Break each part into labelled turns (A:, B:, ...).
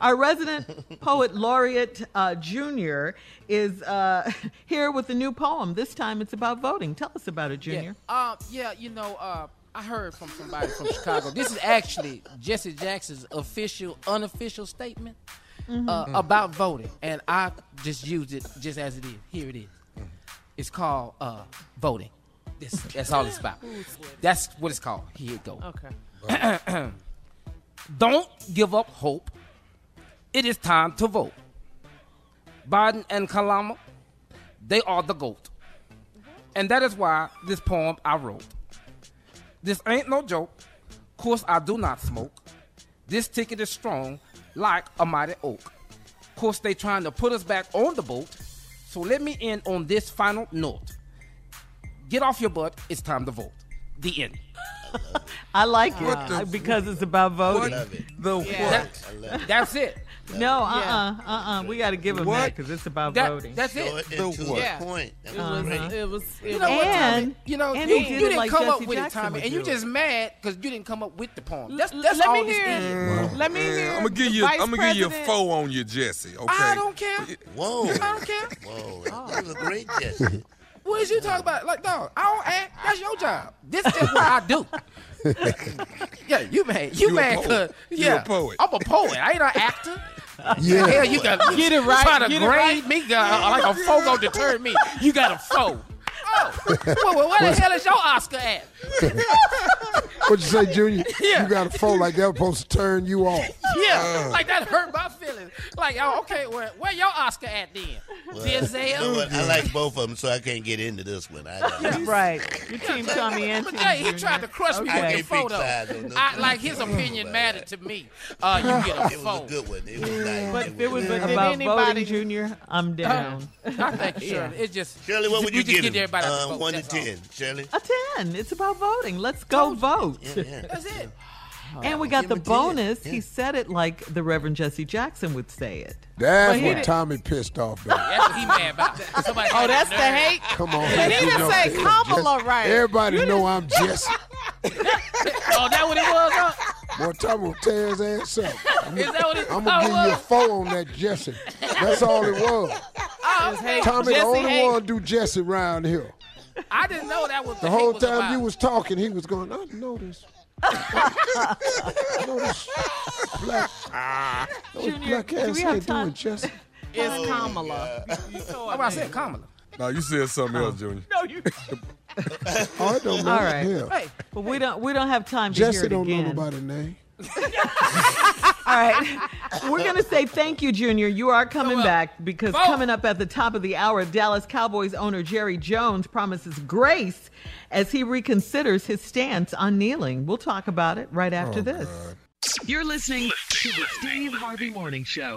A: our resident poet laureate uh, Junior is uh, here with a new poem. This time it's about voting. Tell us about it, Junior.
B: Yeah, uh, yeah you know, uh, I heard from somebody from Chicago. This is actually Jesse Jackson's official, unofficial statement uh, about voting, and I just used it just as it is. Here it is. It's called uh, voting. This, that's all it's about. That's what it's called. Here it go.
A: Okay.
B: Don't give up hope. It is time to vote. Biden and Kalama, they are the GOAT. And that is why this poem I wrote. This ain't no joke. Course I do not smoke. This ticket is strong like a mighty oak. Course they trying to put us back on the boat. So let me end on this final note. Get off your butt. It's time to vote. The end.
A: I like it because it's about voting.
C: The
B: That- that's it.
A: No, uh uh-uh, uh, uh We got to give him that because it's about
B: That-
A: voting.
B: that's
D: Go
B: it.
D: into
C: The what?
D: the point. That was
A: Uh-huh.
D: great.
E: It was. It
B: You know what,
A: And-
B: Tommy? You know,
A: and
B: you,
A: did
B: you
A: it
B: didn't
A: like
B: come
A: Jesse
B: up with
A: Jackson
B: it, Tommy,
A: would
B: and you
A: do it.
B: just mad because you didn't come up with the poem. That's that's
E: let
B: all
E: me
B: this
E: hear
B: is.
E: Let me hear.
F: I'm gonna give you. I'm gonna give you a
E: President-
F: four on you, Jesse. Okay.
B: I don't care.
D: Whoa.
B: I don't care.
D: Whoa. That was a great Jesse.
B: What is you talking about? Like, dog, I don't act. That's your job. This is what I do. yeah, you mad. You,
F: You a
B: mad
F: poet.
B: because
F: You
B: yeah,
F: a poet.
B: I'm a poet. I ain't an actor.
G: Yeah.
B: Hell, you got
E: Get it right,
B: Try to
E: get it
B: grade
E: right.
B: me uh, like a four gonna deter me. You got a four. Oh, well, well, where the hell is your Oscar at?
G: What you say, Junior?
B: Yeah.
G: You got a phone like that was supposed to turn you off.
B: Yeah, like that hurt my feelings. Like, oh, okay, where, where your Oscar at then?
D: Well,
B: Denzel?
D: you? I like both of them, so I can't get into this one. I got
A: right. Your team Tommy and
B: But
A: team
B: hey, he tried to crush me with the
D: I can't
B: photo.
D: sides on this
B: I, like his opinion mattered to me. Uh, you get a
D: It was a good one. It was nice.
A: But if it was
E: But did
A: about
E: anybody-
A: voting, Junior, I'm down.
B: I think Shirley. It's just
D: Shirley, what would
B: we
D: you
B: just
D: give
B: get
D: him?
B: everybody out
D: Uh,
B: vote,
D: one to
B: that's all.
D: ten. Shirley?
A: A 10. It's about voting. Let's go vote.
D: Yeah, yeah.
B: That's it.
A: And we got
D: give
A: the
D: him a 10.
A: bonus.
D: Yeah.
A: He said it like the Reverend Jesse Jackson would say it.
G: That's
A: he
G: what
A: did-
G: Tommy pissed off about.
B: That's what he mad about. Somebody
E: Oh, that's the
B: nerve.
E: hate.
G: Come on.
E: But he didn't
G: know,
E: say Kamala right.
G: Everybody know I'm Jesse.
B: oh, that what it was? Huh?
G: Boy, Tommy will tear his ass up. I'm
B: Is that what it
G: I'm
B: oh,
G: gonna give you a
B: was?
G: four on that Jesse. That's all it was.
B: Oh, hey,
G: Tommy, the
B: Jesse
G: only
B: hate-
G: one do Jesse around here.
B: I didn't know that was
G: The
B: hate
G: whole
B: was
G: time
B: about.
G: you was talking, he was going, I know this. I black, those
A: Junior,
G: black
A: do
G: ass
A: we have
G: ain't
A: time?
G: doing Jesse.
A: It's Kamala.
B: That's what I said, Kamala.
E: No, you said something else, Junior.
A: No, you.
G: Oh, it don't
A: All
G: matter.
A: right.
G: Hell,
A: Hey, but we don't we don't have time to hear
G: Jesse
A: it
G: don't
A: again.
G: know nobody's name.
A: All right. We're going to say thank you, Junior. You are coming
B: welcome.
A: back because
B: Vote.
A: coming up at the top of the hour, Dallas Cowboys owner Jerry Jones promises grace as he reconsiders his stance on kneeling. We'll talk about it right after oh, this.
F: You're listening to the Steve Harvey Morning Show.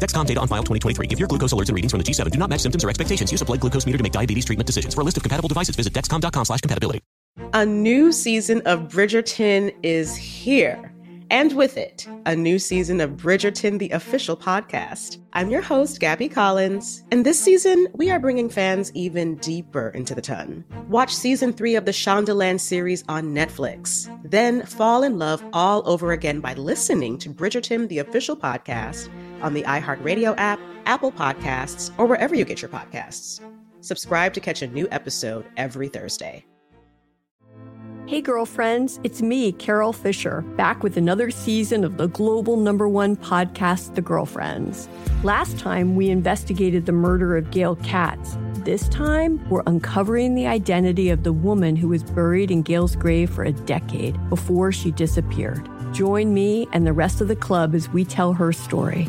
H: Dexcom data on file 2023. If your glucose alerts and readings from the G7 do not match symptoms or expectations, use a blood glucose meter to make diabetes treatment decisions. For a list of compatible devices, visit dexcom.com slash compatibility.
I: A new season of Bridgerton is here. And with it, a new season of Bridgerton, the official podcast. I'm your host, Gabby Collins, and this season, we are bringing fans even deeper into the ton. Watch season three of the Shondaland series on Netflix. Then fall in love all over again by listening to Bridgerton, the official podcast, on the iHeartRadio app, Apple Podcasts, or wherever you get your podcasts. Subscribe to catch a new episode every Thursday.
J: Hey, girlfriends, it's me, Carol Fisher, back with another season of the global number one podcast, The Girlfriends. Last time, we investigated the murder of Gail Katz. This time, we're uncovering the identity of the woman who was buried in Gail's grave for a decade before she disappeared. Join me and the rest of the club as we tell her story.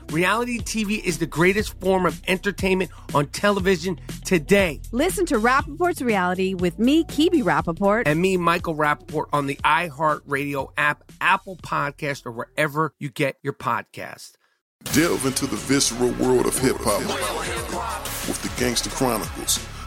C: Reality TV is the greatest form of entertainment on television today.
K: Listen to Rapaport's Reality with me, Kebe Rapaport.
C: And me, Michael Rapaport, on the iHeartRadio app, Apple Podcast, or wherever you get your podcast.
L: Delve into the visceral world of hip hop with the Gangster Chronicles,